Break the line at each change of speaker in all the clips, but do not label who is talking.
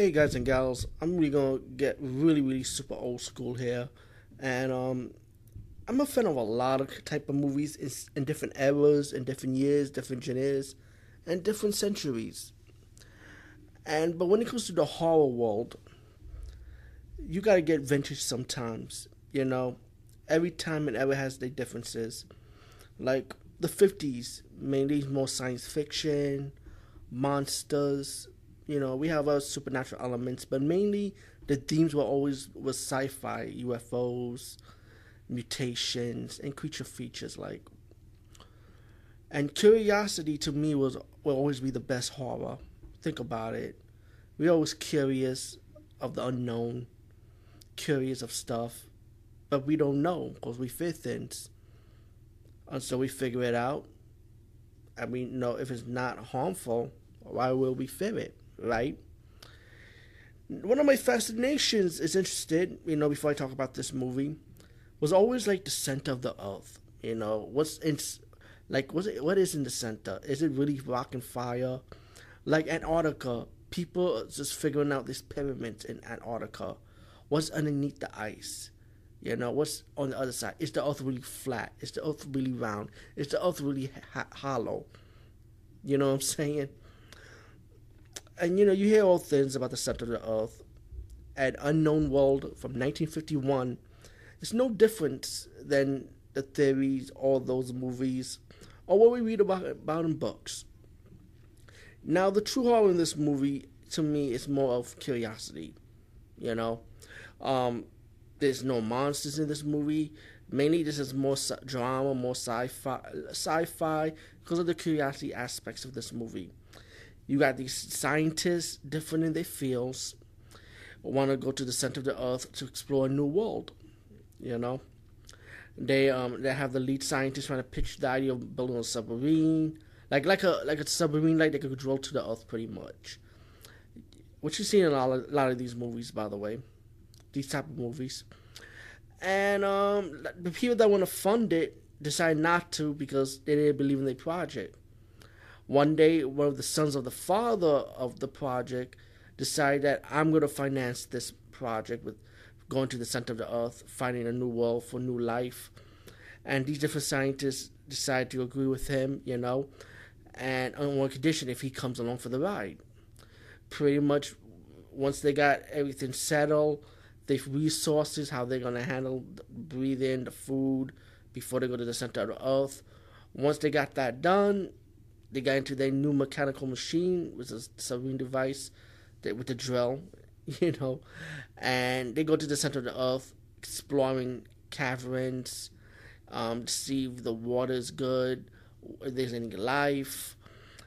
Hey guys and gals, I'm really gonna get really really super old school here, and um, I'm a fan of a lot of type of movies in, in different eras, in different years, different genres, and different centuries. And but when it comes to the horror world, you gotta get vintage sometimes. You know, every time and ever has their differences. Like the '50s, mainly more science fiction, monsters you know, we have our supernatural elements, but mainly the themes were always was sci-fi, UFOs, mutations, and creature features like. And curiosity to me was will always be the best horror. Think about it. We're always curious of the unknown, curious of stuff, but we don't know because we fear things. Until we figure it out, and we know if it's not harmful, why will we fear it? Right? One of my fascinations is interested, you know, before I talk about this movie, was always like the center of the earth. You know, what's in, like, what's it, what is in the center? Is it really rock and fire? Like Antarctica, people just figuring out this pyramid in Antarctica. What's underneath the ice? You know, what's on the other side? Is the earth really flat? Is the earth really round? Is the earth really ha- hollow? You know what I'm saying? And you know, you hear all things about the center of the earth. An unknown world from 1951 It's no different than the theories, all those movies, or what we read about about in books. Now, the true horror in this movie, to me, is more of curiosity. You know, um, there's no monsters in this movie. Mainly, this is more drama, more sci-fi, sci-fi, because of the curiosity aspects of this movie. You got these scientists, different in their fields, want to go to the center of the earth to explore a new world. You know, they um they have the lead scientist trying to pitch the idea of building a submarine, like like a like a submarine like they could drill to the earth pretty much. Which you see in a lot of, a lot of these movies, by the way, these type of movies. And um, the people that want to fund it decide not to because they didn't believe in the project. One day, one of the sons of the father of the project decided that I'm going to finance this project with going to the center of the earth, finding a new world for new life. And these different scientists decide to agree with him, you know, and on one condition if he comes along for the ride. Pretty much, once they got everything settled, the resources, how they're going to handle, breathe in the food before they go to the center of the earth. Once they got that done, they got into their new mechanical machine, which is a submarine device that, with the drill, you know, and they go to the center of the earth, exploring caverns, um, to see if the water is good, if there's any life,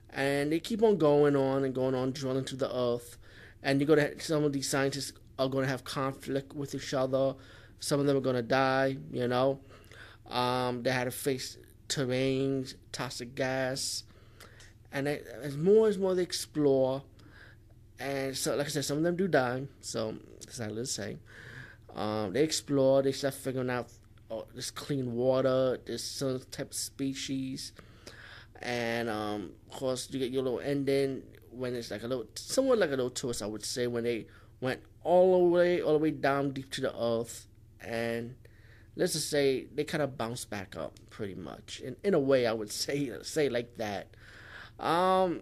and they keep on going on and going on, drilling to the earth, and you're gonna have, some of these scientists are going to have conflict with each other. Some of them are going to die, you know. Um, they had to face terrains, toxic gas, and they, as more as more they explore, and so like I said, some of them do die. So sadly to say, um, they explore. They start figuring out oh, this clean water, this some type of species, and um, of course you get your little ending when it's like a little, somewhat like a little twist, I would say, when they went all the way, all the way down deep to the earth, and let's just say they kind of bounced back up pretty much. In in a way, I would say say like that. Um,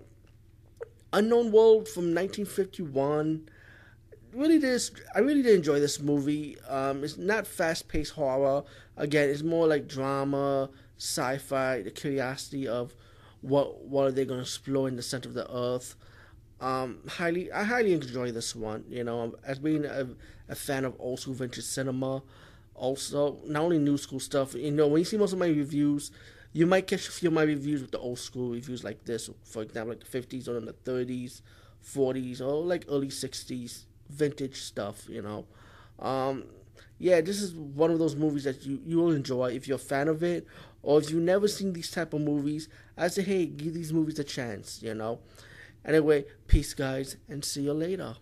Unknown World from 1951. really did. I really did enjoy this movie. Um, it's not fast paced horror. Again, it's more like drama, sci-fi, the curiosity of what what are they going to explore in the center of the earth. Um, highly, I highly enjoy this one. You know, as being a, a fan of old school vintage cinema, also not only new school stuff. You know, when you see most of my reviews, you might catch a few of my reviews with the old school reviews like this, for example, like the 50s or in the 30s, 40s, or like early 60s vintage stuff, you know. Um, yeah, this is one of those movies that you, you will enjoy if you're a fan of it, or if you've never seen these type of movies, I say, hey, give these movies a chance, you know. Anyway, peace, guys, and see you later.